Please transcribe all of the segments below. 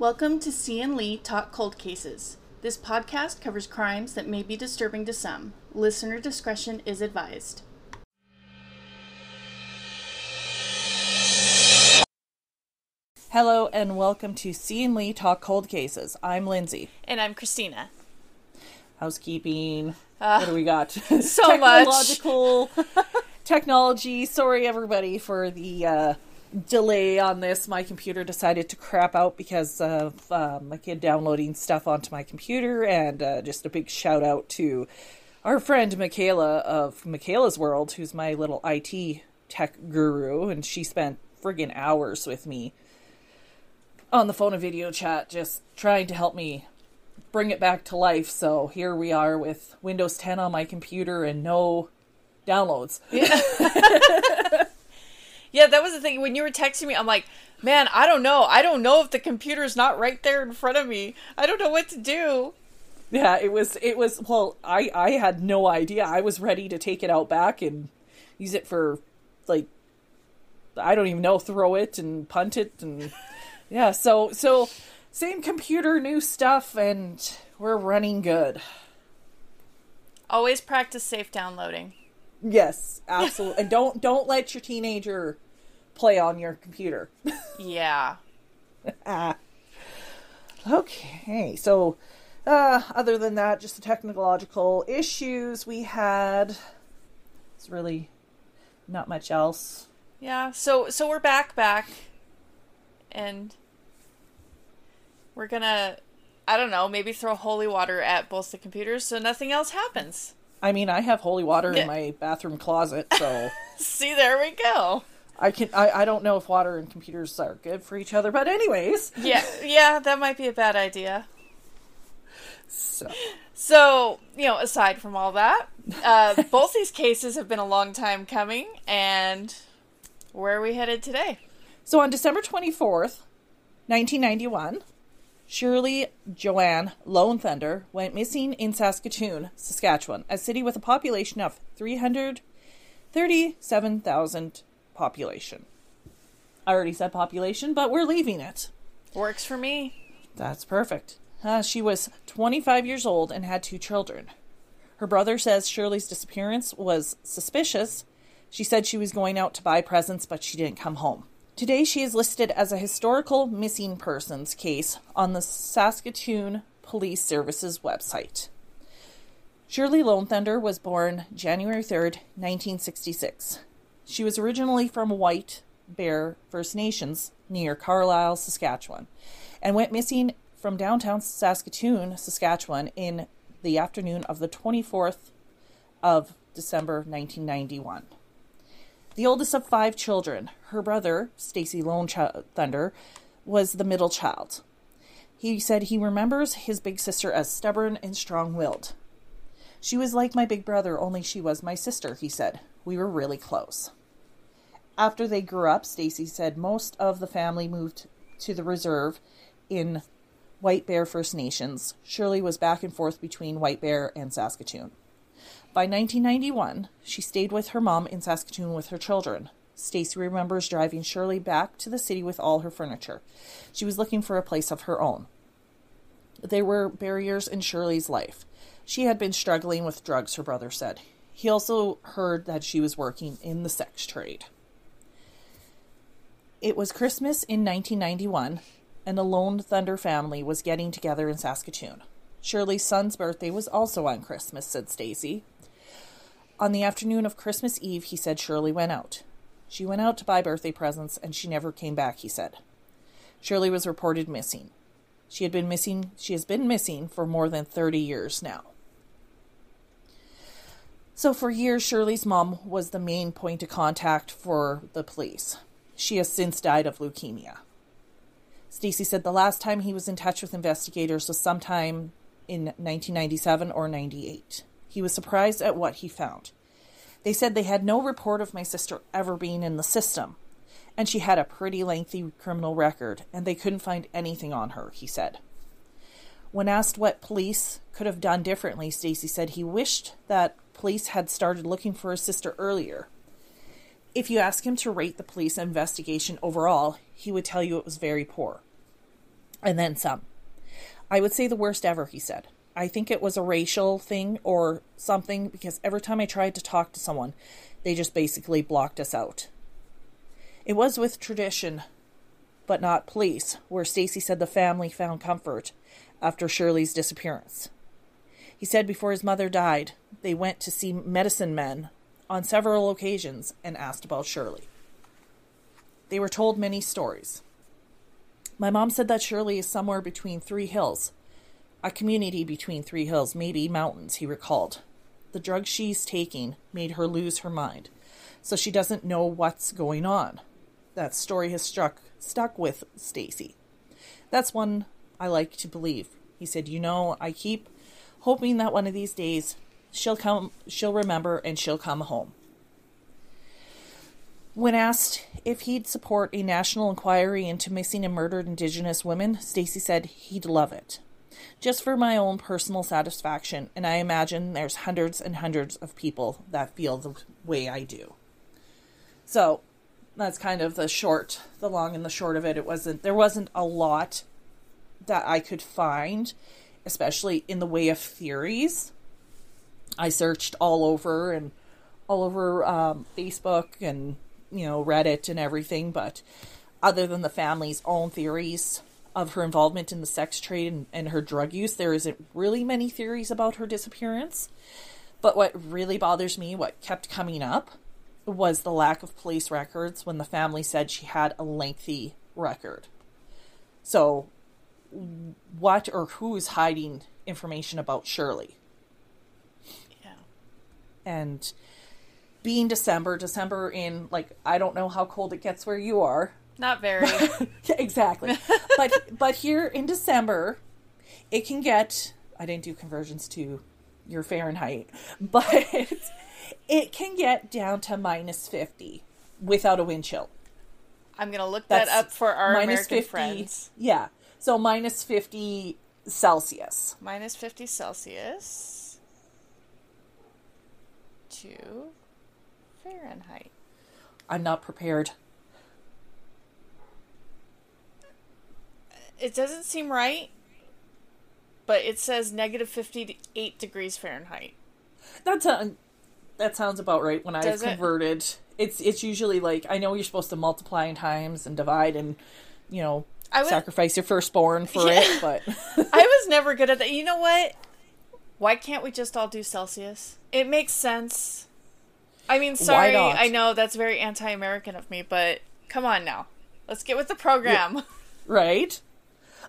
Welcome to C and Lee Talk Cold Cases. This podcast covers crimes that may be disturbing to some. Listener discretion is advised. Hello and welcome to C and Lee Talk Cold Cases. I'm Lindsay. And I'm Christina. Housekeeping. Uh, what do we got? so much. Technological technology. Sorry everybody for the uh, delay on this. My computer decided to crap out because of uh, my kid downloading stuff onto my computer, and uh, just a big shout out to our friend Michaela of Michaela's World, who's my little IT tech guru, and she spent friggin' hours with me on the phone and video chat, just trying to help me bring it back to life. So here we are with Windows 10 on my computer and no downloads. Yeah. yeah, that was the thing. When you were texting me, I'm like, man, I don't know. I don't know if the computer's not right there in front of me. I don't know what to do. Yeah, it was it was well, I I had no idea. I was ready to take it out back and use it for like I don't even know, throw it and punt it and yeah, so so same computer, new stuff and we're running good. Always practice safe downloading. Yes, absolutely. and don't don't let your teenager play on your computer. Yeah. okay, so uh, other than that, just the technological issues we had. It's really not much else. Yeah. So so we're back back and we're gonna I don't know, maybe throw holy water at both the computers so nothing else happens. I mean, I have holy water in my bathroom closet, so See, there we go. I can. I, I don't know if water and computers are good for each other, but anyways. Yeah, yeah, that might be a bad idea. So So, you know, aside from all that, uh, both these cases have been a long time coming, and where are we headed today? So on December 24th, 1991, Shirley Joanne Lone Thunder went missing in Saskatoon, Saskatchewan, a city with a population of 337,000 population. I already said population, but we're leaving it. Works for me. That's perfect. Uh, she was 25 years old and had two children. Her brother says Shirley's disappearance was suspicious. She said she was going out to buy presents, but she didn't come home. Today, she is listed as a historical missing persons case on the Saskatoon Police Services website. Shirley Lone Thunder was born January 3rd, 1966. She was originally from White Bear First Nations near Carlyle, Saskatchewan, and went missing from downtown Saskatoon, Saskatchewan in the afternoon of the 24th of December 1991. The oldest of five children, her brother, Stacy Lone Ch- Thunder, was the middle child. He said he remembers his big sister as stubborn and strong willed. She was like my big brother, only she was my sister, he said. We were really close. After they grew up, Stacy said most of the family moved to the reserve in White Bear First Nations. Shirley was back and forth between White Bear and Saskatoon. By 1991, she stayed with her mom in Saskatoon with her children. Stacy remembers driving Shirley back to the city with all her furniture. She was looking for a place of her own. There were barriers in Shirley's life. She had been struggling with drugs, her brother said. He also heard that she was working in the sex trade. It was Christmas in 1991, and the Lone Thunder family was getting together in Saskatoon. Shirley's son's birthday was also on Christmas, said Stacy. On the afternoon of Christmas Eve, he said Shirley went out. She went out to buy birthday presents and she never came back, he said. Shirley was reported missing. She had been missing she has been missing for more than 30 years now. So for years Shirley's mom was the main point of contact for the police. She has since died of leukemia. Stacy said the last time he was in touch with investigators was sometime in 1997 or 98. He was surprised at what he found. They said they had no report of my sister ever being in the system, and she had a pretty lengthy criminal record, and they couldn't find anything on her, he said. When asked what police could have done differently, Stacy said he wished that police had started looking for his sister earlier. If you ask him to rate the police investigation overall, he would tell you it was very poor. and then some. I would say the worst ever, he said. I think it was a racial thing or something because every time I tried to talk to someone, they just basically blocked us out. It was with tradition, but not police, where Stacy said the family found comfort after Shirley's disappearance. He said before his mother died, they went to see medicine men on several occasions and asked about Shirley. They were told many stories. My mom said that Shirley is somewhere between three hills, a community between three hills, maybe mountains, he recalled. The drug she's taking made her lose her mind, so she doesn't know what's going on. That story has struck stuck with Stacy. That's one I like to believe. He said, "You know, I keep hoping that one of these days she'll come she'll remember and she'll come home." When asked if he'd support a national inquiry into missing and murdered indigenous women, Stacy said he'd love it just for my own personal satisfaction. And I imagine there's hundreds and hundreds of people that feel the way I do. So that's kind of the short, the long and the short of it. It wasn't, there wasn't a lot that I could find, especially in the way of theories. I searched all over and all over um, Facebook and, you know, Reddit and everything, but other than the family's own theories, of her involvement in the sex trade and, and her drug use. There isn't really many theories about her disappearance. But what really bothers me, what kept coming up, was the lack of police records when the family said she had a lengthy record. So, what or who is hiding information about Shirley? And being December, December in, like, I don't know how cold it gets where you are, not very. exactly. but but here in December, it can get. I didn't do conversions to your Fahrenheit, but it can get down to minus fifty without a wind chill. I'm gonna look That's that up for our American 50, friends. Yeah, so minus fifty Celsius. Minus fifty Celsius to Fahrenheit. I'm not prepared. it doesn't seem right, but it says negative 58 degrees Fahrenheit. That's a, that sounds about right when I was converted. It? It's it's usually like I know you're supposed to multiply in times and divide and you know would, sacrifice your firstborn for yeah. it, but I was never good at that. You know what? Why can't we just all do Celsius? It makes sense. I mean, sorry, I know that's very anti-American of me, but come on now. Let's get with the program. Yeah. Right?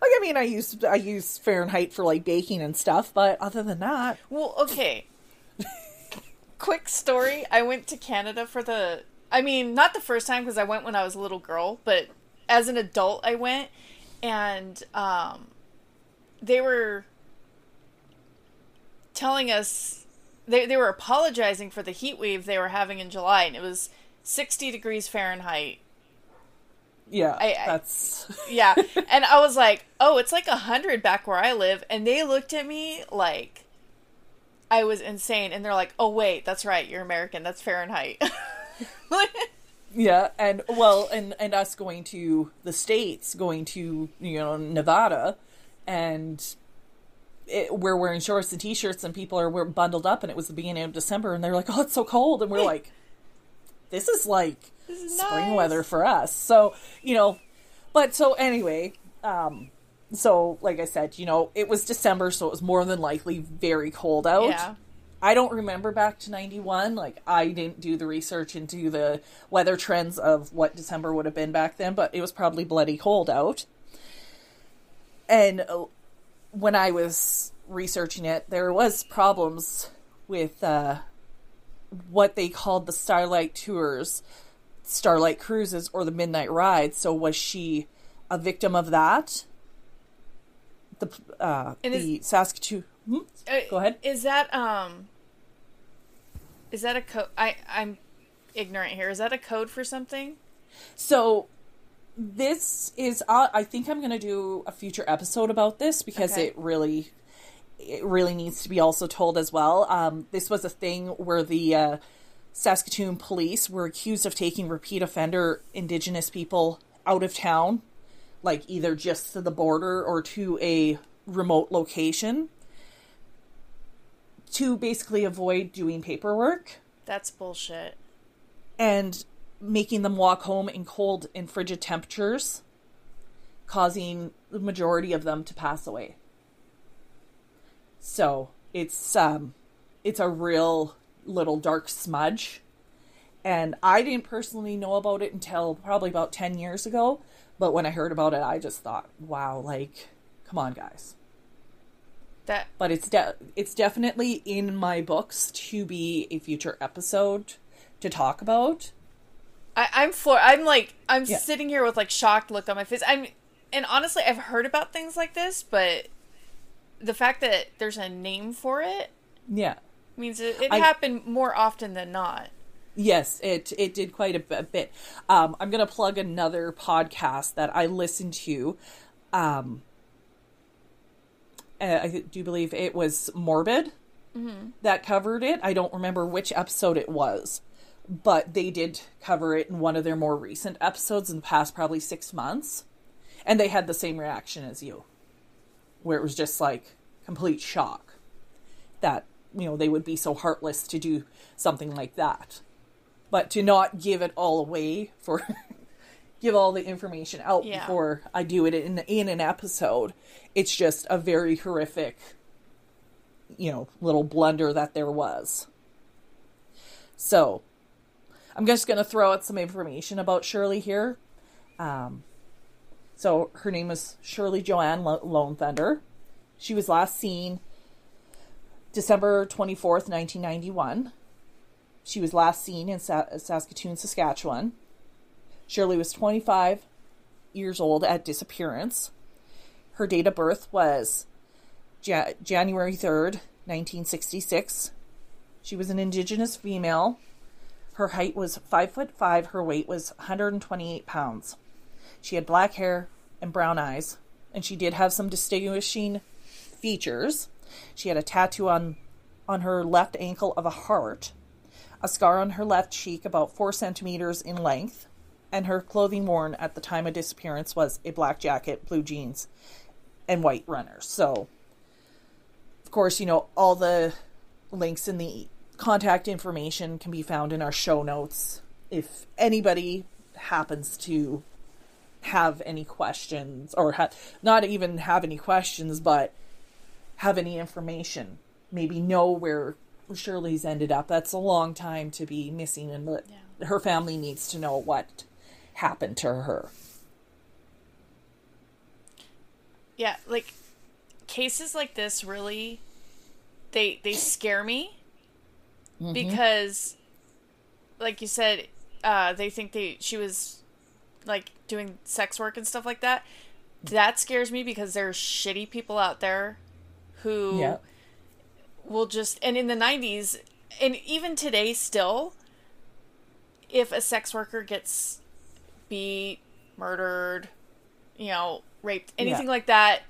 Like, I mean, I use I use Fahrenheit for like baking and stuff, but other than that, well, okay. Quick story: I went to Canada for the. I mean, not the first time because I went when I was a little girl, but as an adult, I went, and um, they were telling us they they were apologizing for the heat wave they were having in July, and it was sixty degrees Fahrenheit yeah, I, that's yeah. And I was like, "Oh, it's like a hundred back where I live," and they looked at me like I was insane, and they're like, "Oh, wait, that's right, you're American. That's Fahrenheit." yeah, and well, and and us going to the states, going to you know Nevada, and it, we're wearing shorts and t-shirts, and people are we're bundled up, and it was the beginning of December, and they're like, "Oh, it's so cold," and we're like, "This is like." spring nice. weather for us. So, you know, but so anyway, um, so like I said, you know, it was December, so it was more than likely very cold out. Yeah. I don't remember back to 91. Like, I didn't do the research into the weather trends of what December would have been back then, but it was probably bloody cold out. And uh, when I was researching it, there was problems with uh, what they called the Starlight Tours Starlight Cruises or the Midnight Ride. So was she a victim of that? The uh, and the is, Saskatoon. Hmm? Uh, Go ahead. Is that um? Is that a code? I I'm ignorant here. Is that a code for something? So this is uh, I think I'm going to do a future episode about this because okay. it really it really needs to be also told as well. Um, this was a thing where the uh, Saskatoon police were accused of taking repeat offender Indigenous people out of town like either just to the border or to a remote location to basically avoid doing paperwork That's bullshit. and making them walk home in cold and frigid temperatures, causing the majority of them to pass away. So it's um, it's a real little dark smudge, and I didn't personally know about it until probably about ten years ago. But when I heard about it, I just thought, "Wow, like, come on, guys!" That But it's de- it's definitely in my books to be a future episode to talk about. I, I'm for. I'm like I'm Yeah. sitting here with like shocked look on my face. I'm and honestly, I've heard about things like this, but the fact that there's a name for it Yeah. means it, it I- happened more often than not. Yes, it it did quite a, bit. Um, I'm gonna plug another podcast that I listened to. Um, uh, I do believe it was Morbid that covered it. I don't remember which episode it was, but they did cover it in one of their more recent episodes in the past probably six months, and they had the same reaction as you, where it was just like complete shock that you know they would be so heartless to do something like that but to not give it all away for give all the information out Yeah. before I do it in in an episode. It's just a very horrific you know, little blunder that there was. So, I'm just going to throw out some information about Shirley here. Um, so, her name is Shirley Joanne Lo- Lone Thunder. She was last seen December 24th, 1991. She was last seen in Sa- Saskatoon, Saskatchewan. Shirley was 25 years old at disappearance. Her date of birth was Ja- January 3rd, 1966. She was an indigenous female. Her height was 5 foot 5, her weight was 128 pounds. She had black hair and brown eyes, and she did have some distinguishing features. She had a tattoo on on her left ankle of a heart, a scar on her left cheek about 4 centimeters in length, and her clothing worn at the time of disappearance was a black jacket, blue jeans, and white runners. So, of course, you know, all the links in the contact information can be found in our show notes. If anybody happens to have any questions, or ha- not even have any questions, but have any information, maybe know where Shirley's ended up. That's a long time to be missing, and the- her family needs to know what happened to her. Yeah, like cases like this really they they scare me because like you said uh they think they she was like doing sex work and stuff like that. That scares me because there are shitty people out there who Yeah. will just and in the 90s and even today still if a sex worker gets beat murdered you know raped anything Yeah. like that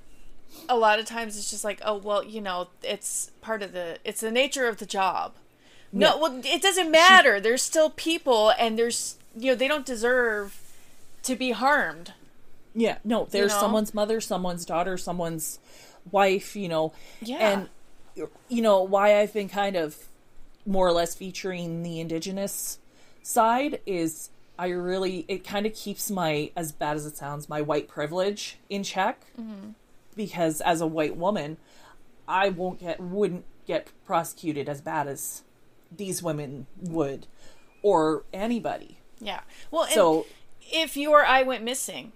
a lot of times it's just like oh well you know it's part of the it's the nature of the job no Yeah. well it doesn't matter there's still people and there's you know they don't deserve to be harmed Yeah, no, there's know? someone's mother, someone's daughter, someone's wife, you know. Yeah. And you know why I've been kind of more or less featuring the indigenous side is I really it kind of keeps my as bad as it sounds my white privilege in check mm-hmm. because as a white woman I won't get wouldn't get prosecuted as bad as these women would or anybody. yeah well and So if you or i went missing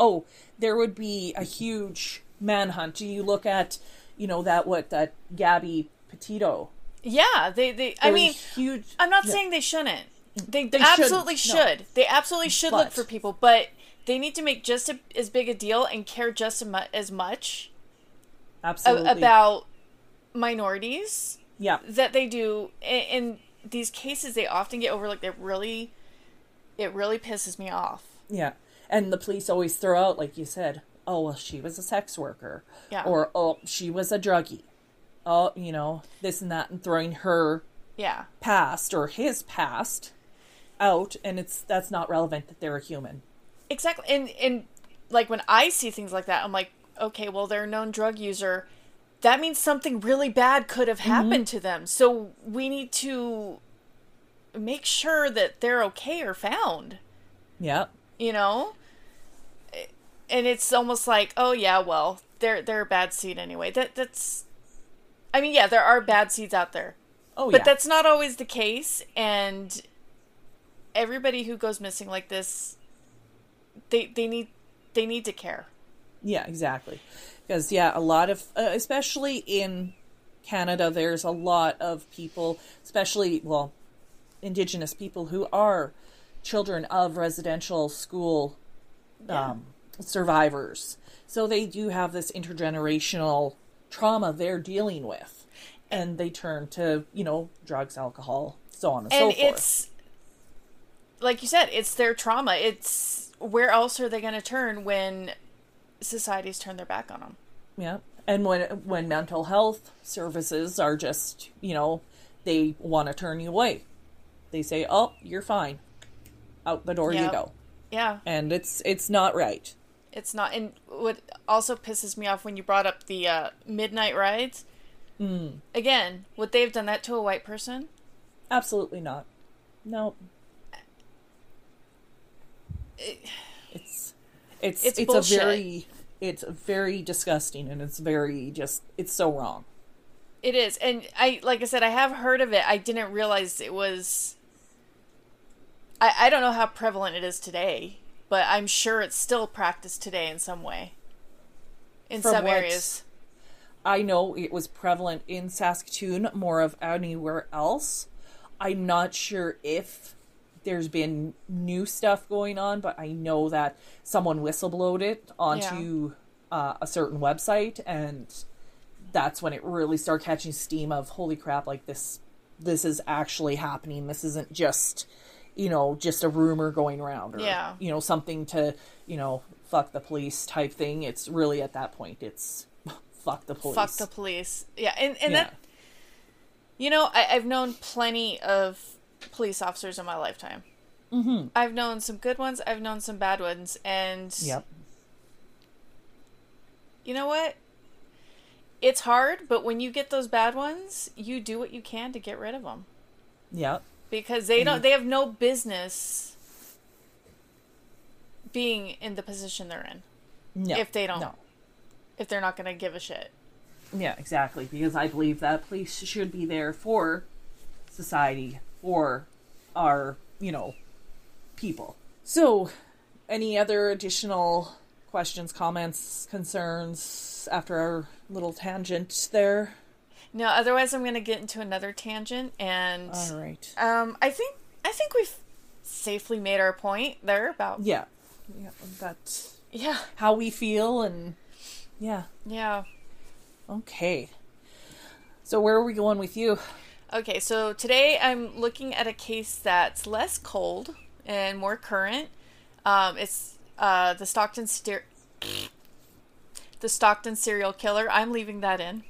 oh, there would be a huge manhunt. Do you look at, you know, that what that Gabby Petito? yeah they they i mean huge. I'm not yeah. saying they shouldn't. They, They absolutely shouldn't, no. They absolutely should look for people, but they need to make just a, as big a deal and care just as mu- as much a- absolutely about minorities yeah, that they do. In, in these cases, they often get overlooked. It really, it really pisses me off. yeah. And the police always throw out, like you said, oh well, she was a sex worker, Yeah. or oh, she was a druggie, oh, you know, this and that, and throwing her Yeah, past or his past out, and it's that's not relevant that they're a human. exactly. And and like when I see things like that, I'm like, okay, well they're a known drug user. That means something really bad could have mm-hmm. happened to them. So we need to make sure that they're okay or found. Yeah. You know? And it's almost like, oh yeah, well, they're they're a bad seed anyway. That that's I mean, yeah, there are bad seeds out there. Oh yeah But yeah. that's not always the case, and everybody who goes missing like this, they they need they need to care. Yeah, exactly. Because yeah, a lot of, uh, especially in Canada, there's a lot of people, especially well, Indigenous people who are children of residential school um, survivors. So they do have this intergenerational trauma they're dealing with, and they turn to you know drugs, alcohol, so on and, And so forth. it's like you said, it's their trauma. It's where else are they going to turn when societies turn their back on them? Yeah. And when when mental health services are just, you know, they want to turn you away. They say, "Oh, you're fine. Out the door you go." Yeah, And it's it's not right. it's not. And what also pisses me off when you brought up the uh, midnight rides. Mm. Again, would they have done that to a white person? Absolutely not. No. It's it's It's it's, a very it's very disgusting and it's very just it's so wrong. It is, and I like I said, I have heard of it. I didn't realize it was. I I don't know how prevalent it is today, but I'm sure it's still practiced today in some way. In From some areas, I know it was prevalent in Saskatoon more of anywhere else. I'm not sure if there's been new stuff going on, but I know that someone whistleblowed it onto uh, a certain website, and that's when it really started catching steam. Of holy crap! Like this, this is actually happening. This isn't just you know just a rumor going around, or Yeah. you know something to you know fuck the police type thing. It's really at that point, it's fuck the police. fuck the police. Yeah, and and Yeah. that you know, I, I've known plenty of police officers in my lifetime. Mm-hmm. I've known some good ones. I've known some bad ones, and Yep. you know what? It's hard, but when you get those bad ones, you do what you can to get rid of them Yep. because they don't. They have no business being in the position they're in No. If they don't. No. if they're not going to give a shit. Yeah, exactly. Because I believe that police should be there for society, for our, you know, people. So, any other additional questions, comments, concerns after our little tangent there? No, otherwise I'm going to get into another tangent, and All right. um, I think I think we've safely made our point there about Yeah. Yeah, that's yeah how we feel and yeah. yeah. Okay. So where are we going with you? Okay, so today I'm looking at a case that's less cold and more current. Um, it's uh, the Stockton the Stockton serial killer. I'm leaving that in.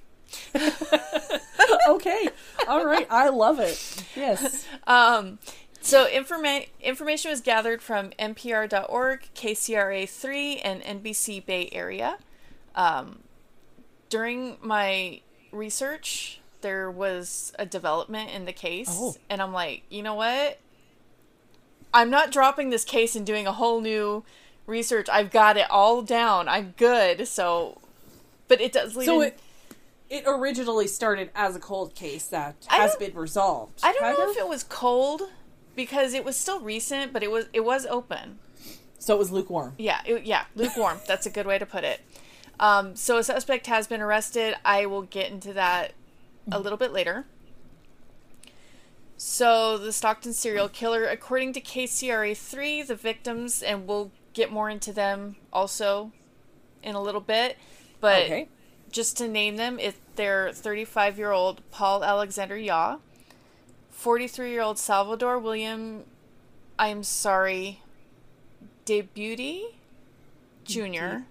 okay. All right. I love it. Yes. Um, so informa- information was gathered from NPR.org, KCRA3, and NBC Bay Area. Um, during my research, there was a development in the case, Oh. and I'm like, you know what? I'm not dropping this case and doing a whole new research. I've got it all down. I'm good. So, but it does lead. So in- it it originally started as a cold case that has been resolved. I don't know of? if it was cold because it was still recent, but it was it was open. So it was lukewarm. Yeah, it, yeah, lukewarm. That's a good way to put it. Um, so a suspect has been arrested. I will get into that a little bit later. So the Stockton serial killer, according to KCRA three, the victims, and we'll get more into them also in a little bit. But Okay. just to name them, it, they're 35 year old Paul Alexander Yaw, 43 year old Salvador William, I'm sorry, Debuty Jr.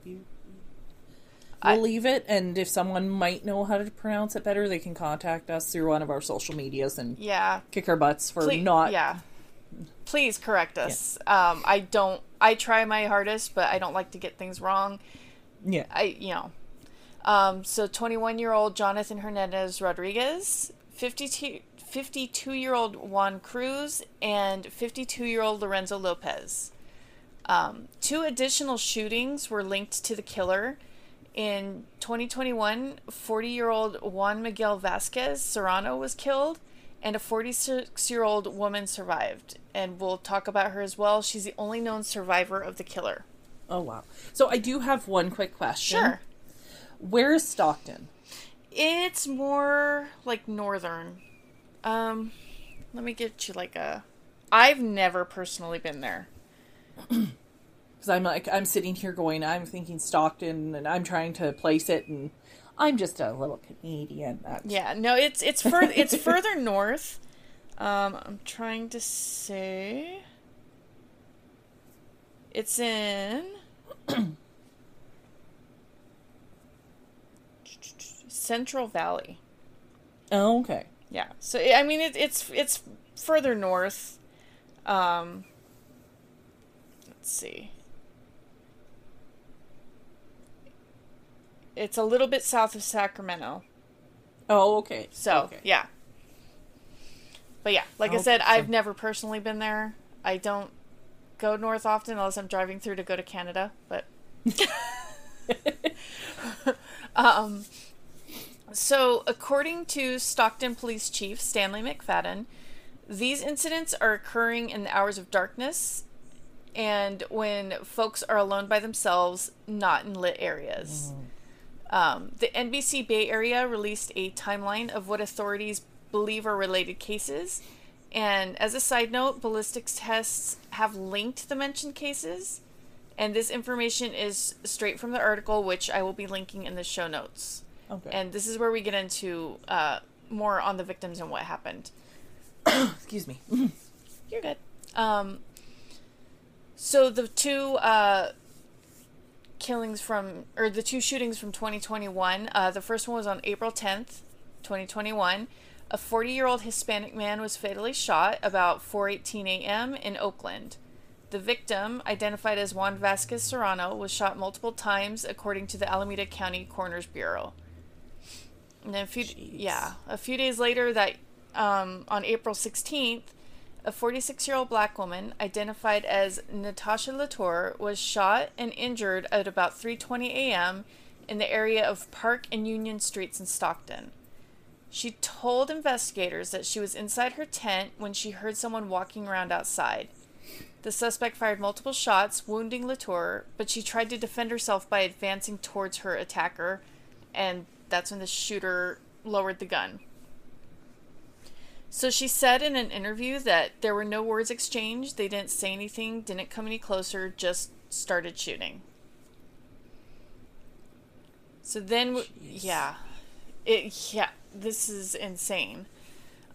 We'll I- leave it, and if someone might know how to pronounce it better, they can contact us through one of our social medias and Yeah. kick our butts for Please- not Yeah. please correct us. Um, I don't. I try my hardest, but I don't like to get things wrong. Yeah. I you know. Um, so 21 year old Jonathan Hernandez Rodriguez, 52 52 year old Juan Cruz, and 52 year old Lorenzo Lopez. Um, two additional shootings were linked to the killer. In 2021, 40 year old Juan Miguel Vasquez Serrano was killed, and a 46 year old woman survived. And we'll talk about her as well. She's the only known survivor of the killer. Oh wow. So I do have one quick question. Sure. Where is Stockton? It's more like northern. Um, let me get you like a. I've never personally been there. Because I'm like I'm sitting here going, I'm thinking Stockton, and I'm trying to place it, and I'm just a little Canadian. That's... Yeah, no, it's it's further it's further north. Um, I'm trying to say. It's in. Central Valley. Oh, okay. Yeah. So I mean, it, it's it's further north. Um, let's see. It's a little bit south of Sacramento. Oh, okay. So okay. yeah. But yeah, like I said, I've never personally been there. I don't go north often unless I'm driving through to go to Canada. But um, so according to Stockton Police Chief Stanley McFadden, these incidents are occurring in the hours of darkness and when folks are alone by themselves, not in lit areas. Um, the NBC Bay Area released a timeline of what authorities believe are related cases. And as a side note, ballistics tests have linked the mentioned cases. And this information is straight from the article, which I will be linking in the show notes. Okay. And this is where we get into uh, more on the victims and what happened. Excuse me. You're good. Um, so the two uh, killings from, or the two shootings from 2021. Uh, the first one was on April 10th, 2021. A 40-year-old Hispanic man was fatally shot about 4:18 a.m. in Oakland. The victim, identified as Juan Vasquez Serrano, was shot multiple times, according to the Alameda County Coroner's Bureau. And then a few, Jeez. yeah, a few days later, that um, on April 16th, a 46 year old black woman identified as Natasha Latour was shot and injured at about 3:20 a.m. in the area of Park and Union Streets in Stockton. She told investigators that she was inside her tent when she heard someone walking around outside. The suspect fired multiple shots, wounding Latour, but she tried to defend herself by advancing towards her attacker, and that's when the shooter lowered the gun. So she said in an interview that there were no words exchanged, they didn't say anything, didn't come any closer, just started shooting. So then, Jeez. yeah, it yeah, this is insane.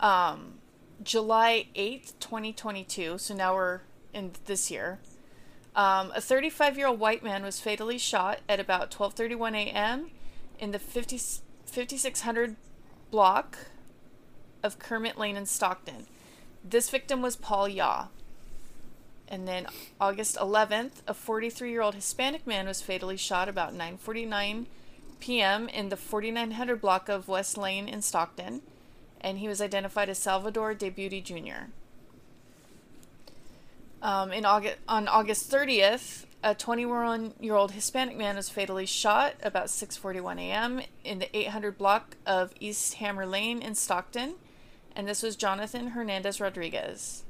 Um, July eighth, twenty twenty two. So now we're in this year. Um, a 35 year old white man was fatally shot at about 12:31 a.m. in the 50, 5600 block of Kermit Lane in Stockton. This victim was Paul Yaw. And then August 11th, a 43 year old Hispanic man was fatally shot about 9:49 p.m. in the 4900 block of West Lane in Stockton, and he was identified as Salvador Debuty Jr. Um, in August, on August 30th, a 21-year-old Hispanic man was fatally shot about 6:41 a.m. in the 800 block of East Hammer Lane in Stockton, and this was Jonathan Hernandez Rodriguez.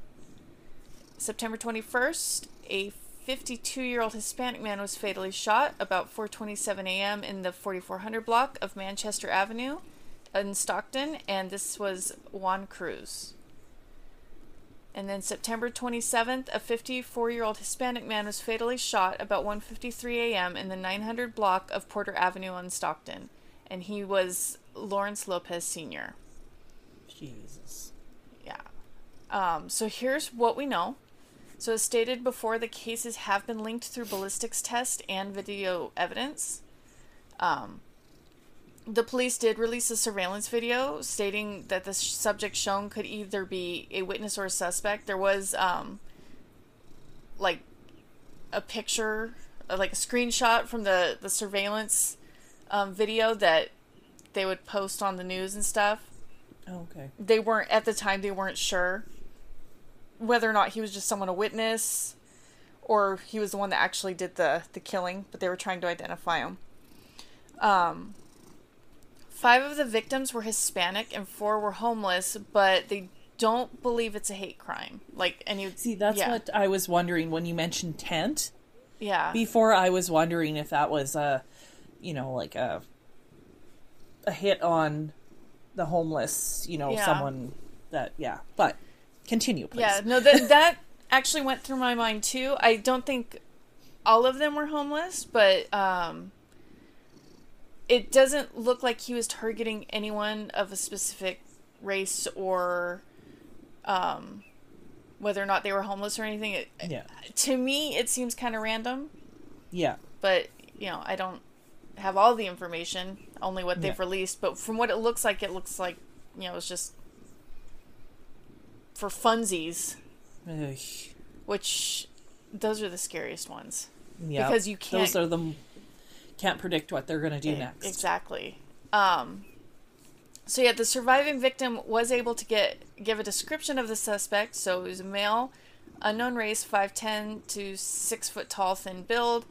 September 21st, a 52-year-old Hispanic man was fatally shot about 4:27 a.m. in the 4400 block of Manchester Avenue in Stockton, and this was Juan Cruz. And then September 27th, a 54-year-old Hispanic man was fatally shot about 1:53 a.m. in the 900 block of Porter Avenue in Stockton, and he was Lawrence Lopez Sr. Jesus. Yeah. Um, so here's what we know. So, as stated before, the cases have been linked through ballistics test and video evidence. Um, the police did release a surveillance video stating that the subject shown could either be a witness or a suspect. There was um, like a picture, uh, like a screenshot from the the surveillance um, video that they would post on the news and stuff. Oh, okay. They weren't at the time. They weren't sure whether or not he was just someone a witness or he was the one that actually did the the killing, but they were trying to identify him. Um, five of the victims were Hispanic and four were homeless, but they don't believe it's a hate crime. Like and you See, that's yeah. what I was wondering when you mentioned tent. yeah Before I was wondering if that was a, you know, like a a hit on the homeless, you know, Yeah. someone that yeah. But continue, please. Yeah, no, that that actually went through my mind too. I don't think all of them were homeless, but um, it doesn't look like he was targeting anyone of a specific race or um, whether or not they were homeless or anything. It, Yeah. To me, it seems kind of random, Yeah. but you know, I don't have all the information, only what they've Yeah. released. But from what it looks like, it looks like you know, it's just for funsies Ugh. which those are the scariest ones Yeah. Because you can't- Those are the can't predict what they're going to do E- next. exactly um so yeah the surviving victim was able to get give a description of the suspect so he was a male unknown race 5'10 to 6 foot tall thin build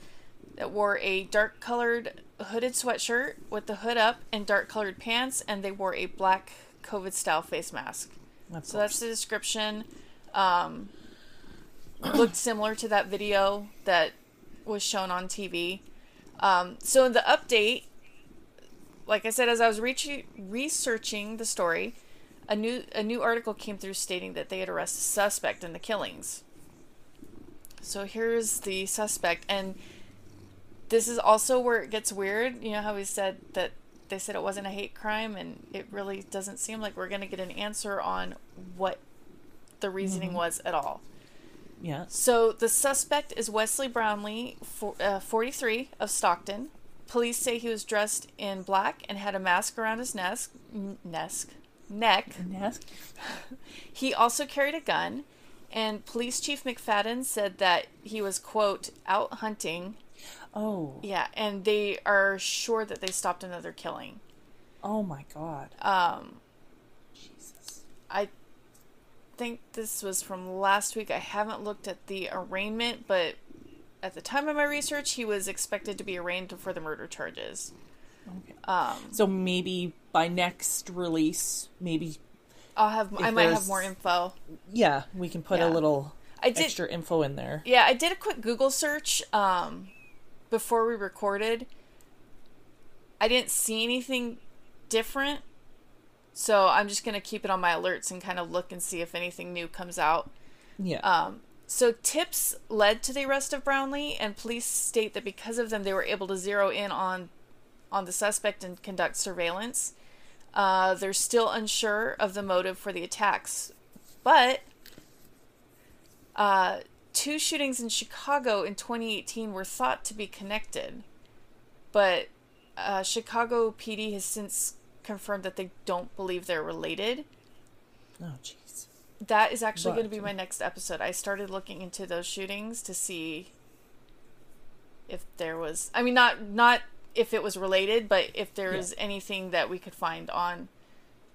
that wore a dark colored hooded sweatshirt with the hood up and dark colored pants and they wore a black covid style face mask Of So that's the description. Um, looked similar to that video that was shown on TV. Um, so in the update, like I said, as I was reach- researching the story, a new a new article came through stating that they had arrested a suspect in the killings. So here's the suspect, and this is also where it gets weird. You know how we said that they said it wasn't a hate crime, and it really doesn't seem like we're going to get an answer on what the reasoning was at all. yeah. So the suspect is Wesley Brownlee, for, uh, 43, of Stockton. Police say he was dressed in black and had a mask around his nesk, nesk, neck. He also carried a gun, and Police Chief McFadden said that he was, quote, out hunting. Oh. Yeah, and they are sure that they stopped another killing. Oh my God. Um, Jesus. I think this was from last week. I haven't looked at the arraignment, but at the time of my research, he was expected to be arraigned for the murder charges. Okay. Um, So maybe by next release, maybe I'll have I might have more info. yeah, we can put Yeah. a little I did extra info in there. Yeah, I did a quick Google search um, before we recorded. I didn't see anything different, so I'm just gonna keep it on my alerts and kind of look and see if anything new comes out. Yeah. Um, so tips led to the arrest of Brownlee, and police state that because of them, they were able to zero in on on the suspect and conduct surveillance. Uh, they're still unsure of the motive for the attacks, but uh, two shootings in Chicago in 2018 were thought to be connected, but uh, Chicago PD has since confirmed that they don't believe they're related. oh jeez. That is actually But- going to be my next episode. I started looking into those shootings to see if there was I mean not not if it was related, but if there Yeah. is anything that we could find on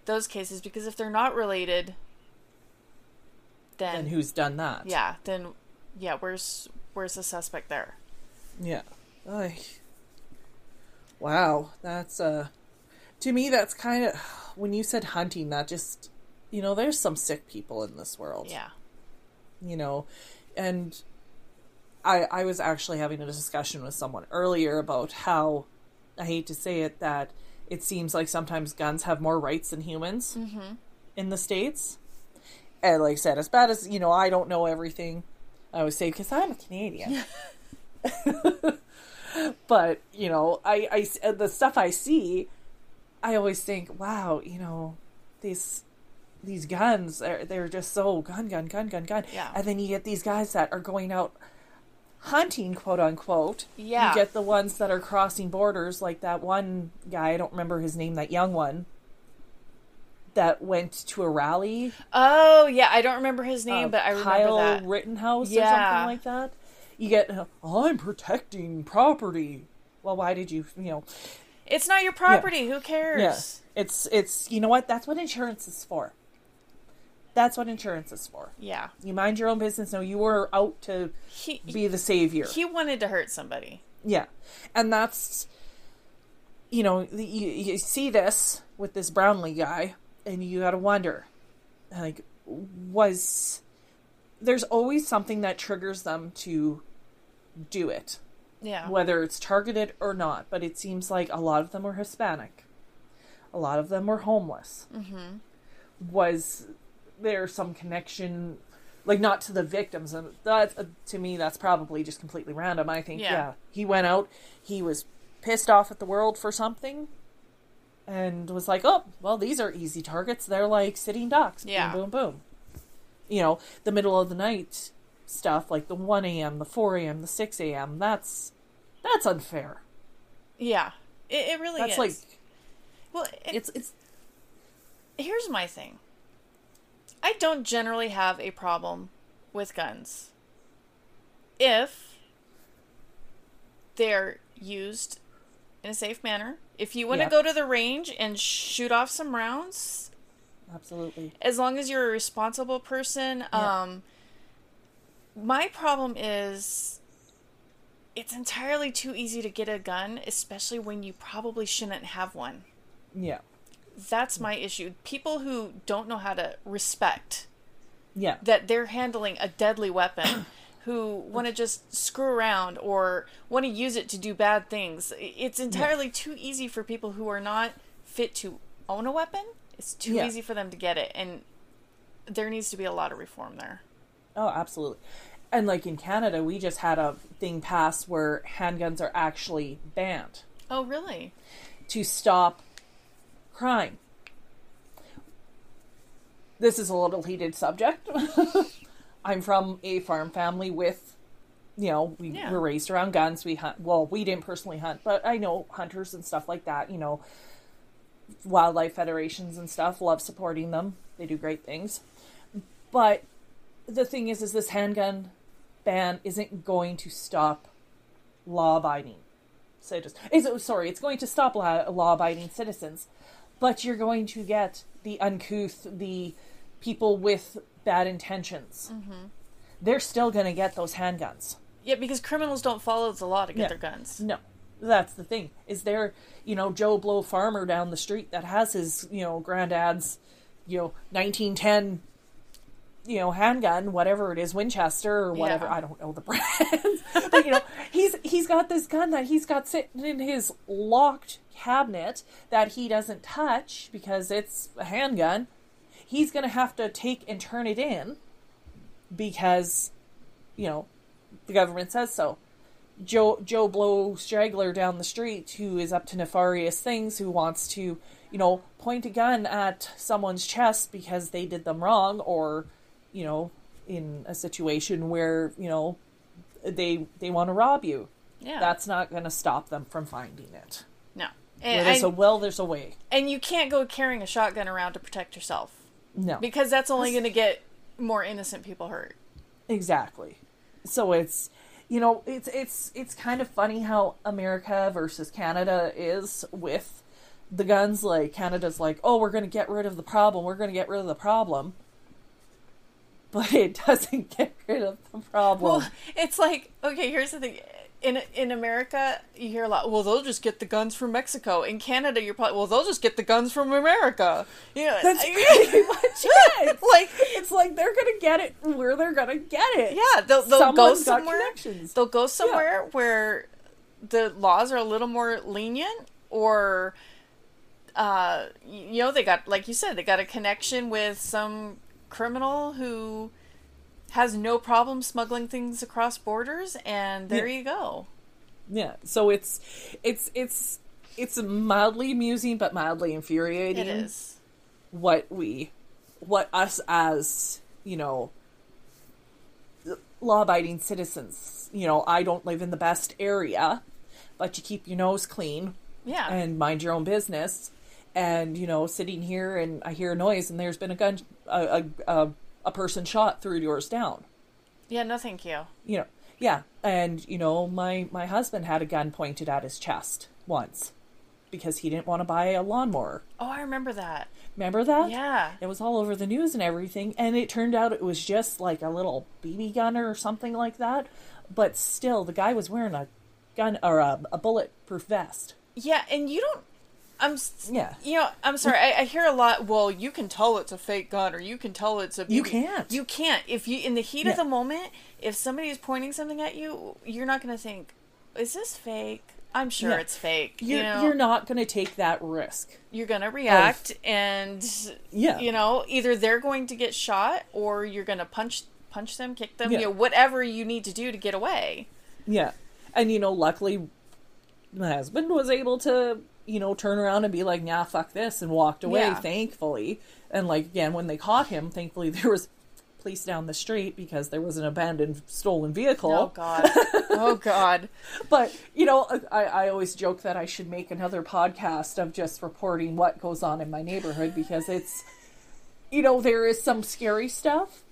those cases because if they're not related then And who's done that? yeah, then yeah, where's where's the suspect there? Yeah. Ay. Wow, that's uh to me that's kind of when you said hunting that just you know there's some sick people in this world. Yeah. You know, and I I was actually having a discussion with someone earlier about how I hate to say it that it seems like sometimes guns have more rights than humans in the states. And like I said, as bad as you know, I don't know everything. I always say because I'm a Canadian. but you know, I, I uh, the stuff I see, I always think, wow, you know, these these guns are they're just so gun gun gun gun gun. Yeah. And then you get these guys that are going out hunting, quote unquote. Yeah. You get the ones that are crossing borders, like that one guy, I don't remember his name, that young one that went to a rally. Oh yeah, I don't remember his name, uh, but I remember Kyle that. Rittenhouse or Yeah. something like that. You get, uh, I'm protecting property. Well, why did you, you know, It's not your property. Who cares? yeah. It's, it's, you know what? That's what insurance is for. That's what insurance is for. Yeah. You mind your own business. No, you were out to He be the savior. he wanted to hurt somebody. Yeah, and that's you know you, you see this with this Brownlee guy, and you got to wonder, like, was there's always something that triggers them to do it, Yeah. whether it's targeted or not. But it seems like a lot of them were Hispanic, a lot of them were homeless. Mm-hmm. Was there some connection? Like not to the victims, and that uh, to me that's probably just completely random. I think Yeah. yeah, he went out, he was pissed off at the world for something, and was like, "Oh, well, these are easy targets. They're like sitting ducks. Yeah. Boom, boom, boom." You know, the middle of the night stuff, like the one a.m., the four a.m., the six a.m. That's that's unfair. Yeah. It, it really is. That's is. like well, it, it's it's here's my thing. I don't generally have a problem with guns if they're used in a safe manner. If you want to Yeah. go to the range and shoot off some rounds, absolutely as long as you're a responsible person, Yeah. um my problem is it's entirely too easy to get a gun, especially when you probably shouldn't have one. yeah That's my issue. People who don't know how to respect yeah that they're handling a deadly weapon, who want to just screw around or want to use it to do bad things. It's entirely too easy for people who are not fit to own a weapon. It's too Yeah. easy for them to get it, and there needs to be a lot of reform there. Oh, absolutely. And like in Canada, we just had a thing pass where handguns are actually banned Oh, really? to stop crime. This is a little heated subject. I'm from a farm family with, you know, we Yeah. were raised around guns. We hunt. Well, we didn't personally hunt, but I know hunters and stuff like that. You know, wildlife federations and stuff love supporting them. They do great things. But the thing is, is this handgun ban isn't going to stop law-abiding citizens. It's, sorry, it's going to stop law-abiding citizens, but you're going to get the uncouth, the people with bad intentions. They're still going to get those handguns. Yeah, because criminals don't follow the law to get Yeah. their guns. No, that's the thing. Is there, you know, Joe Blow farmer down the street that has his, you know, granddad's, you know, 1910, you know, handgun, whatever it is, Winchester or whatever. Yeah. I don't know the brands, but you know, he's he's got this gun that he's got sitting in his locked cabinet that he doesn't touch because it's a handgun. He's gonna have to take and turn it in because, you know, the government says so. Joe Joe Blow straggler down the street who is up to nefarious things, who wants to, you know, point a gun at someone's chest because they did them wrong, or, you know, in a situation where you know they they want to rob you. Yeah. That's not going to stop them from finding it. no. Where And, there's a and, will, there's a way. and you can't go carrying a shotgun around to protect yourself No, because that's only going to get more innocent people hurt. Exactly. So it's you know, it's it's it's kind of funny how America versus Canada is with the guns like Canada's like, "Oh, we're going to get rid of the problem. We're going to get rid of the problem." But it doesn't get rid of the problem. Well, it's like okay. Here's the thing: in in America, you hear a lot. Well, they'll just get the guns from Mexico. In Canada, you're probably well, they'll just get the guns from America. You know, That's pretty much it. like It's like they're going to get it where they're going to get it. yeah, they'll they'll go somewhere. They'll go somewhere where the laws are a little more lenient, or uh, you know, they got like you said, they got a connection with some criminal who has no problem smuggling things across borders, and there Yeah. you go. Yeah. So it's it's it's it's mildly amusing but mildly infuriating. It is. what we what us as you know law abiding citizens. You know, I don't live in the best area, but you keep your nose clean Yeah. and mind your own business. And you know, sitting here and I hear a noise, and there's been a gun, a a, a, a person shot three doors down. yeah, no thank you. You know, yeah, and you know, my my husband had a gun pointed at his chest once because he didn't want to buy a lawnmower. Oh, I remember that. Remember that? Yeah. It was all over the news and everything, and it turned out it was just like a little BB gun or something like that. But still, the guy was wearing a gun or a, a bulletproof vest. Yeah, and you don't. I'm. Yeah. You know, I'm sorry. I, I hear a lot. Well, you can tell it's a fake gun, or you can tell it's a. You can't. You can't. If you in the heat of the moment, if somebody is pointing something at you, you're not going to think, "Is this fake?" I'm sure Yeah. it's fake. You're you know, you're not going to take that risk. you're going to react, and Yeah. you know, either they're going to get shot, or you're going to punch punch them, kick them, Yeah. you know, whatever you need to do to get away. Yeah. And, you know, luckily, my husband was able to, you know, turn around and be like, nah, fuck this, and walked away, Yeah. thankfully. And, like, again, when they caught him, thankfully there was police down the street because there was an abandoned stolen vehicle. Oh God. oh God. But, you know, I, I always joke that I should make another podcast of just reporting what goes on in my neighborhood because it's, you know, there is some scary stuff,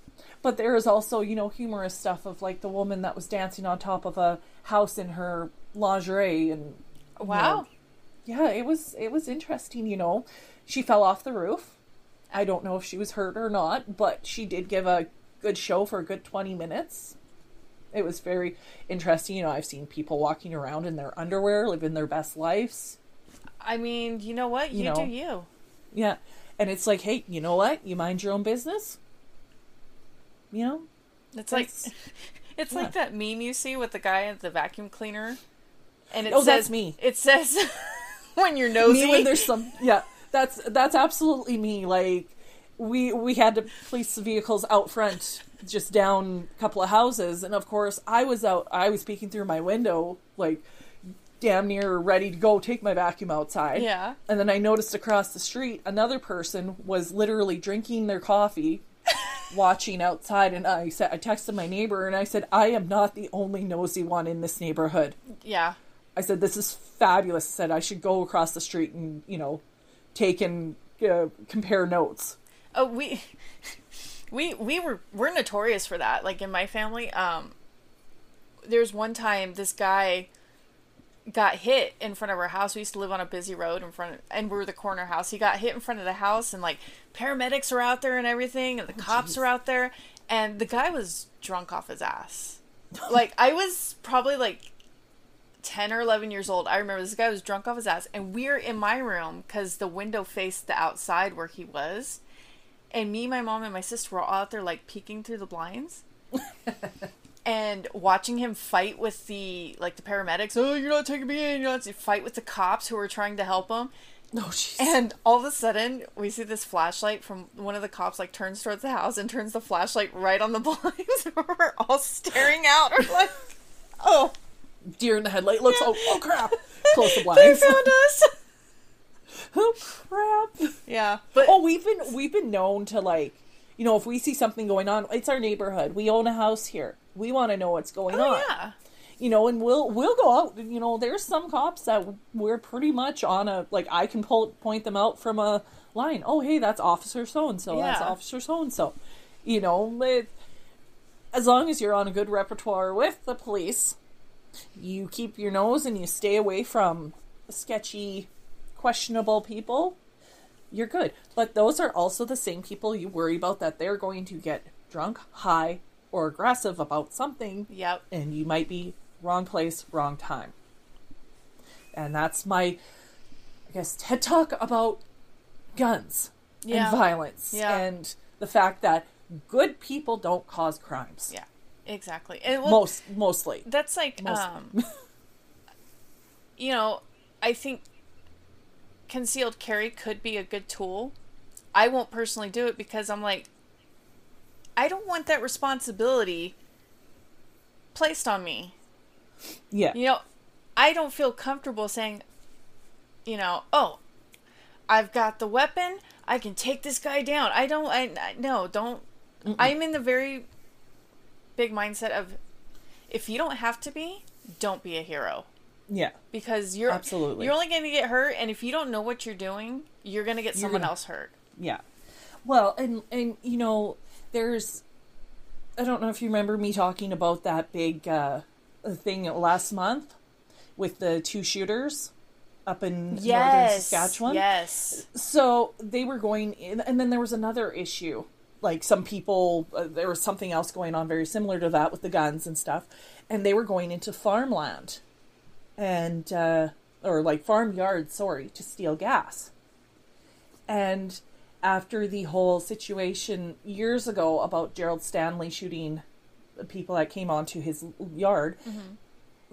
but there is also, you know, humorous stuff of like the woman that was dancing on top of a house in her lingerie and you Wow. know, yeah, it was it was interesting, you know. She fell off the roof. I don't know if she was hurt or not, but she did give a good show for a good 20 minutes. It was very interesting. You know, I've seen people walking around in their underwear, living their best lives. I mean, you know what? You, You know. do you. Yeah. And it's like, hey, you know what? You mind your own business? You know? It's like it's yeah. like that meme you see with the guy at the vacuum cleaner, and it Oh, says that's me. It says when you're nosy. me when there's some yeah that's that's absolutely me like we we had to police the vehicles out front just down a couple of houses and of course i was out i was peeking through my window like damn near ready to go take my vacuum outside Yeah. and then i noticed across the street another person was literally drinking their coffee watching outside and i said i texted my neighbor and i said i am not the only nosy one in this neighborhood yeah. I said, "This is fabulous." I said, "I should go across the street and you know, take and uh, compare notes." Oh, we we we were we're notorious for that. Like in my family, um, there's one time this guy got hit in front of our house. We used to live on a busy road in front, of, and we were the corner house. He got hit in front of the house, and like paramedics are out there and everything, and the cops jeez. are out there, and the guy was drunk off his ass. like I was probably like 10 or 11 years old. I remember this guy was drunk off his ass, and we're in my room because the window faced the outside where he was. And me, my mom, and my sister were all out there, like, peeking through the blinds. and watching him fight with the, like, the paramedics. Oh, you're not taking me in. You're not fight with the cops who were trying to help him. No, jeez. And all of a sudden, we see this flashlight from one of the cops, like, turns towards the house and turns the flashlight right on the blinds. we're all staring out. We're like, oh, Deer in the headlight looks. Oh, oh crap! Close the blinds. they blinds. found us. oh crap! Yeah, but Oh, we've been we've been known to like, you know, if we see something going on, it's our neighborhood. We own a house here. We want to know what's going oh on. yeah, you know, and we'll we'll go out. You know, there's some cops that we're pretty much on a like I can pull, point them out from a line. Oh, hey, that's Officer so and so. That's Officer so and so. You know, it, as long as you're on a good repertoire with the police, you keep your nose and you stay away from sketchy, questionable people. You're good. But those are also the same people you worry about that they're going to get drunk, high, or aggressive about something yep. and you might be wrong place, wrong time. And that's my, I guess, TED talk about guns Yeah. and violence Yeah. and the fact that good people don't cause crimes. Yeah, exactly. And well, Most mostly. that's like, most- um, you know, I think concealed carry could be a good tool. I won't personally do it because I'm like, I don't want that responsibility placed on me. Yeah. You know, I don't feel comfortable saying, you know, oh, I've got the weapon. I can take this guy down. I don't. I, I no, don't. I'm in the very big mindset of if you don't have to be, don't be a hero Yeah. because you're Absolutely. you're only going to get hurt and if you don't know what you're doing, you're going to get someone gonna- else hurt. Yeah. Well, and and you know, there's I don't know if you remember me talking about that big uh thing last month with the two shooters up in northern Saskatchewan. Yes. So they were going in, and then there was another issue. Like some people, uh, there was something else going on very similar to that with the guns and stuff, and they were going into farmland, and uh, or like farmyard, sorry, to steal gas. And after the whole situation years ago about Gerald Stanley shooting the people that came onto his yard,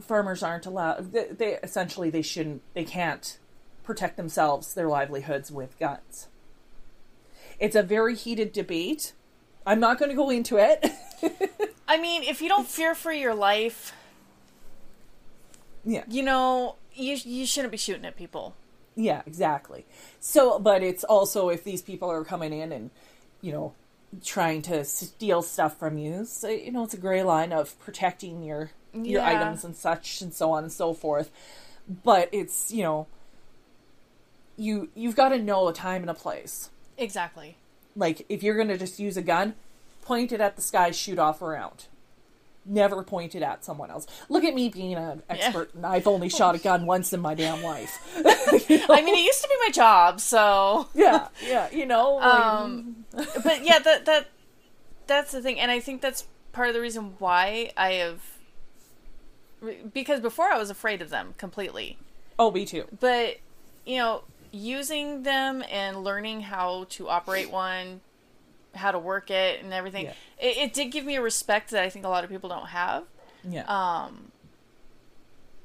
farmers aren't allowed. They, they essentially they shouldn't. They can't protect themselves, their livelihoods with guns. It's a very heated debate. I'm not going to go into it. I mean, if you don't fear for your life, yeah. you know, you you shouldn't be shooting at people. Yeah, exactly. So, but it's also if these people are coming in and, you know, trying to steal stuff from you, so, uh, you know, it's a gray line of protecting your your Yeah. items and such and so on and so forth. But it's, you know, you you've got to know a time and a place. Exactly. Like if you're going to just use a gun, point it at the sky, shoot off around. Never point it at someone else. Look at me being an expert, and I've only shot a gun once in my damn life. I mean, it used to be my job, so yeah, yeah, you know. like- um but yeah, that that that's the thing, and I think that's part of the reason why I have because before I was afraid of them completely. oh, me too. But you know, using them and learning how to operate one, how to work it, and everything, Yeah. it, it did give me a respect that I think a lot of people don't have. Yeah, Um,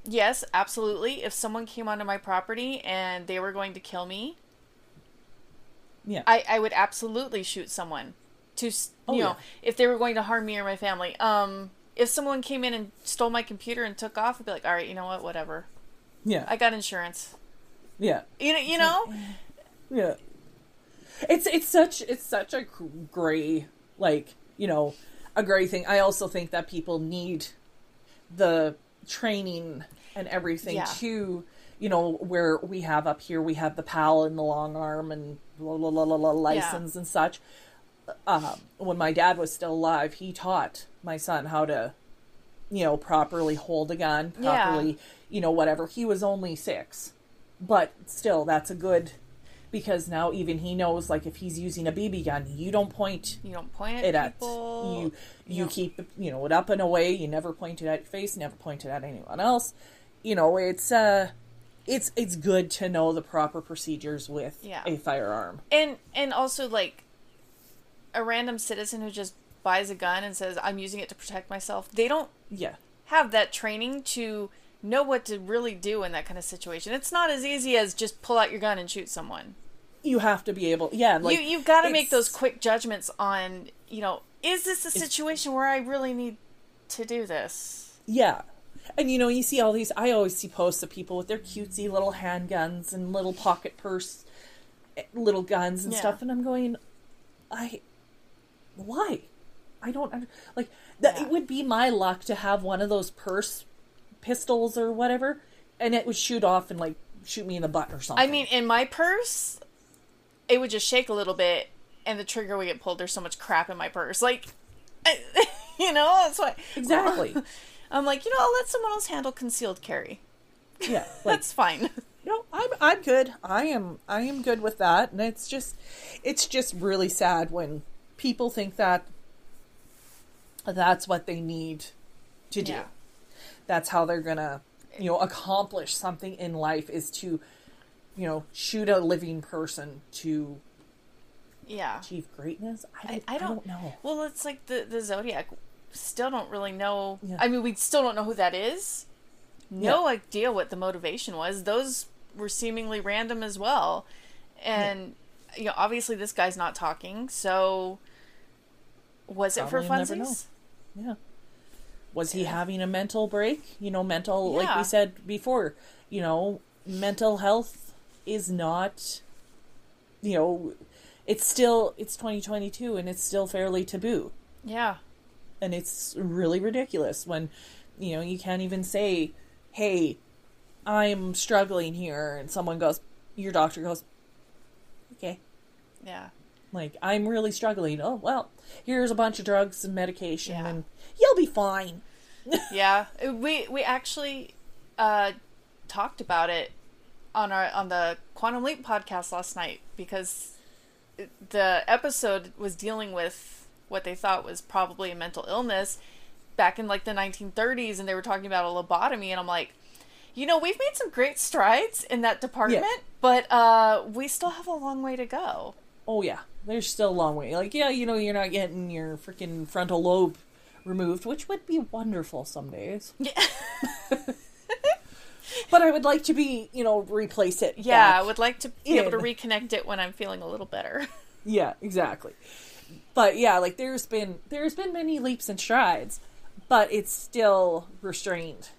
yes, absolutely. If someone came onto my property and they were going to kill me, yeah, I, I would absolutely shoot someone to Oh, you know yeah. if they were going to harm me or my family. Um, if someone came in and stole my computer and took off, I'd be like, all right, you know what, whatever. yeah, I got insurance. Yeah, You know, you know. yeah. It's it's such it's such a gray like you know a gray thing. I also think that people need the training and everything Yeah. to you know where we have up here we have the PAL and the long arm and la la la la la license and such. Um, when my dad was still alive, he taught my son how to you know properly hold a gun, Yeah. properly you know whatever. He was only six, but still that's a good because now even he knows like if he's using a BB gun, you don't point You don't point it at people. you. You Yeah. keep you know it up and away. You never point it at your face. Never point it at anyone else. You know it's uh, it's it's good to know the proper procedures with Yeah. a firearm. and and also like a random citizen who just buys a gun and says I'm using it to protect myself. They don't Yeah, have that training to know what to really do in that kind of situation. It's not as easy as just pull out your gun and shoot someone. you have to be able. Yeah, like you you've got to make those quick judgments on, you know, is this a situation where I really need to do this? Yeah. And you know, you see all these I always see posts of people with their cutesy little handguns and little pocket purse eh, little guns and Yeah. stuff and I'm going I why? I don't like that Yeah. it would be my luck to have one of those purse pistols or whatever and it would shoot off and like shoot me in the butt or something. I mean, in my purse, it would just shake a little bit and the trigger would get pulled. There's so much crap in my purse. Like, I, you know, that's why. exactly. I'm like, you know, I'll let someone else handle concealed carry. yeah. Like That's fine. No, I'm I'm good. I am I am good with that, and it's just it's just really sad when people think that that's what they need to do. Yeah. That's how they're gonna you know accomplish something in life is to you know shoot a living person to Yeah. achieve greatness. I, I, don't- I don't, know. Well, it's like the the Zodiac. Still don't really know. Yeah. I mean, we still don't know who that is. No idea what the motivation was. Those were seemingly random as well, and you know, obviously this guy's not talking. So, was it for Probably never know. funsies? Yeah. Was he having a mental break? You know, mental, like we said before, you know, mental health is not, you know, it's still, it's 2022 and it's still fairly taboo. Yeah. and it's really ridiculous when you know you can't even say, "Hey, I'm struggling here," and someone goes, your doctor goes, "Okay." Yeah. Like, I'm really struggling. Oh, well, here's a bunch of drugs and medication, Yeah. and you'll be fine. Yeah we we actually uh talked about it on our on the quantum leap podcast last night because the episode was dealing with what they thought was probably a mental illness back in like the 1930s and they were talking about a lobotomy and i'm like you know we've made some great strides in that department but uh we still have a long way to go Oh, yeah. There's still a long way. Like, yeah, you know, you're not getting your freaking frontal lobe removed, which would be wonderful some days. yeah But I would like to be, you know, replace it. yeah i would like to be able to reconnect it when i'm feeling a little better Yeah, exactly. But yeah, like there's been there's been many leaps and strides, but it's still restrained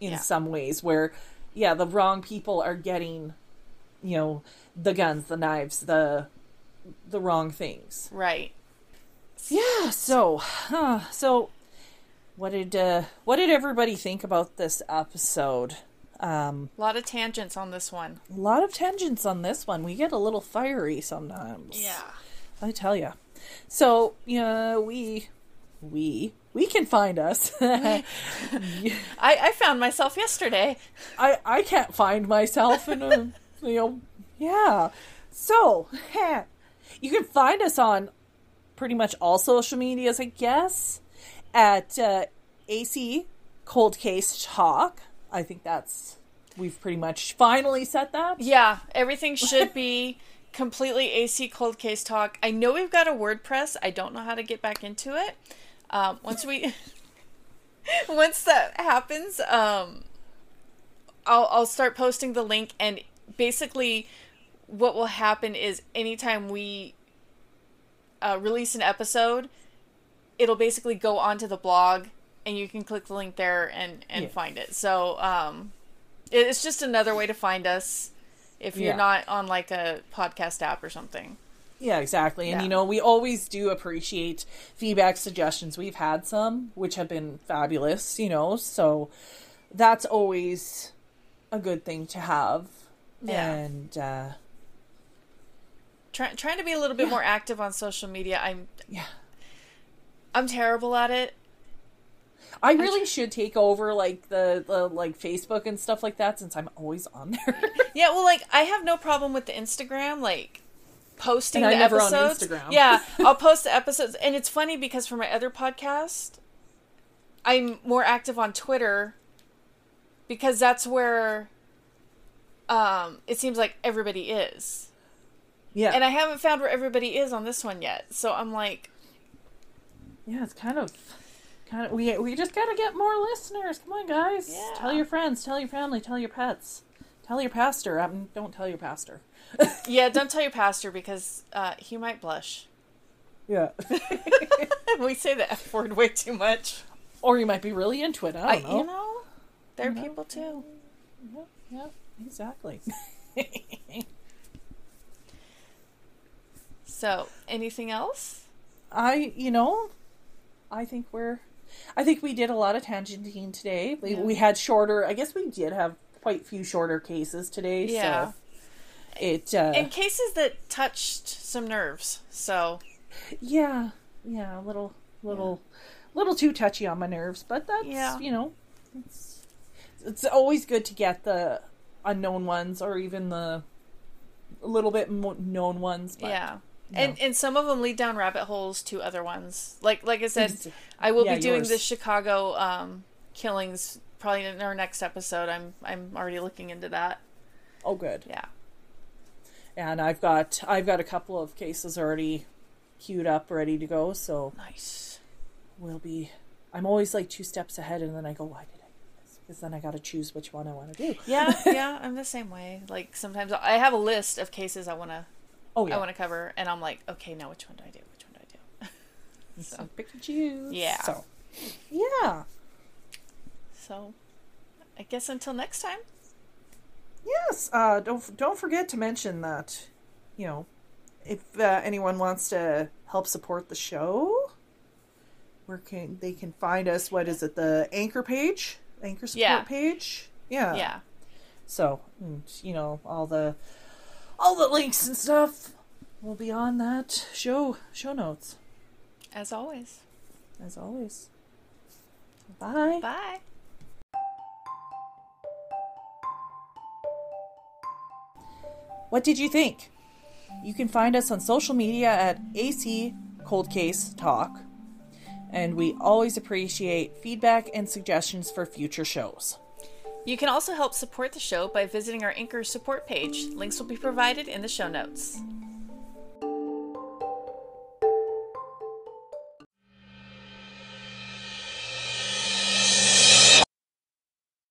in Yeah. some ways where yeah, the wrong people are getting you know, the guns, the knives, the the wrong things. right Yeah, so huh, so what did uh what did everybody think about this episode? Um A lot of tangents on this one. a lot of tangents on this one. We get a little fiery sometimes. Yeah. I tell you. So, yeah, we, we, we can find us. I, I, I found myself yesterday. I I can't find myself in a, you know, yeah. So, you can find us on pretty much all social medias, I guess, at uh, AC Cold Case Talk. I think that's, we've pretty much finally set that. Yeah, everything should be completely AC cold case talk. I know we've got a WordPress. I don't know how to get back into it. Um, once we, once that happens, um, I'll I'll start posting the link. And basically, what will happen is anytime we uh, release an episode, it'll basically go onto the blog, and you can click the link there and and Yeah. find it. So um, it- it's just another way to find us if you're Yeah. not on like a podcast app or something. Yeah, exactly. And Yeah. you know, we always do appreciate feedback suggestions. We've had some which have been fabulous, you know, so that's always a good thing to have. Yeah. And uh Try, trying to be a little bit more active on social media. I'm yeah. I'm terrible at it. I really should take over like the, the like Facebook and stuff like that since I'm always on there. Yeah, well, like I have no problem with the Instagram, like posting the I'm never on episodes. Instagram. Yeah, I'll post the episodes, and it's funny because for my other podcast, I'm more active on Twitter because that's where um, it seems like everybody is, yeah. and I haven't found where everybody is on this one yet. So I'm like, yeah, it's kind of kind of we we just got to get more listeners. Come on, guys. Yeah. Tell your friends, tell your family, tell your pets. Tell your pastor. Um, don't tell your pastor. yeah, don't tell your pastor because uh, he might blush. Yeah. we say the F word way too much. or you might be really into it. I I, don't know. you know, there are people too. Yep, yep, exactly. So, anything else? I, you know, I think we're, I think we did a lot of tangenting today. We, Yeah. we had shorter, I guess we did have quite a few shorter cases today. Yeah. So it, uh, and cases that touched some nerves. So yeah, yeah, a little, little, little too touchy on my nerves, but that's, Yeah. you know, it's, it's always good to get the unknown ones or even the a little bit mo- known ones. But yeah, no. and and some of them lead down rabbit holes to other ones. Like like I said, I will yeah, be doing yours. the Chicago um, killings probably in our next episode. I'm I'm already looking into that. Oh, good. Yeah. and I've got I've got a couple of cases already queued up, ready to go. So Nice. we'll be. I'm always like two steps ahead, and then I go, "Why did I do this?" Because then I got to choose which one I want to do. Yeah, yeah, I'm the same way. Like sometimes I have a list of cases I want to Oh yeah. I want to cover, and I'm like, okay, now which one do I do? Which one do I do? So so pick and choose. Yeah. So yeah. so, I guess until next time. Yes. Uh, don't don't forget to mention that. You know, if uh, anyone wants to help support the show, where can they can find us? What is it? The anchor page, anchor support Yeah. page. Yeah. Yeah. So and, you know all the all the links and stuff will be on that show show notes As always. as always. Bye. Bye. What did you think? You can find us on social media at AC Cold Case Talk, and we always appreciate feedback and suggestions for future shows. You can also help support the show by visiting our Anchor support page. Links will be provided in the show notes.